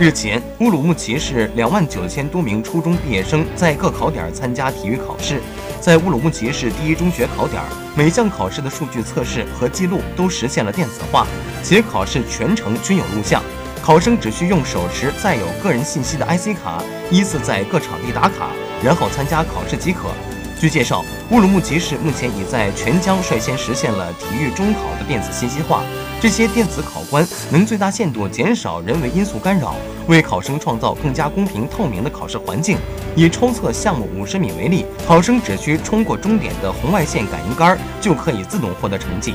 日前，乌鲁木齐市两万九千多名初中毕业生在各考点参加体育考试。在乌鲁木齐市第一中学考点，每项考试的数据测试和记录都实现了电子化，且考试全程均有录像。考生只需用手持载有个人信息的 IC 卡，依次在各场地打卡，然后参加考试即可。据介绍，乌鲁木齐市目前已在全疆率先实现了体育中考的电子信息化。这些电子考官能最大限度减少人为因素干扰，为考生创造更加公平透明的考试环境。以抽测项目五十米为例，考生只需冲过终点的红外线感应杆，就可以自动获得成绩。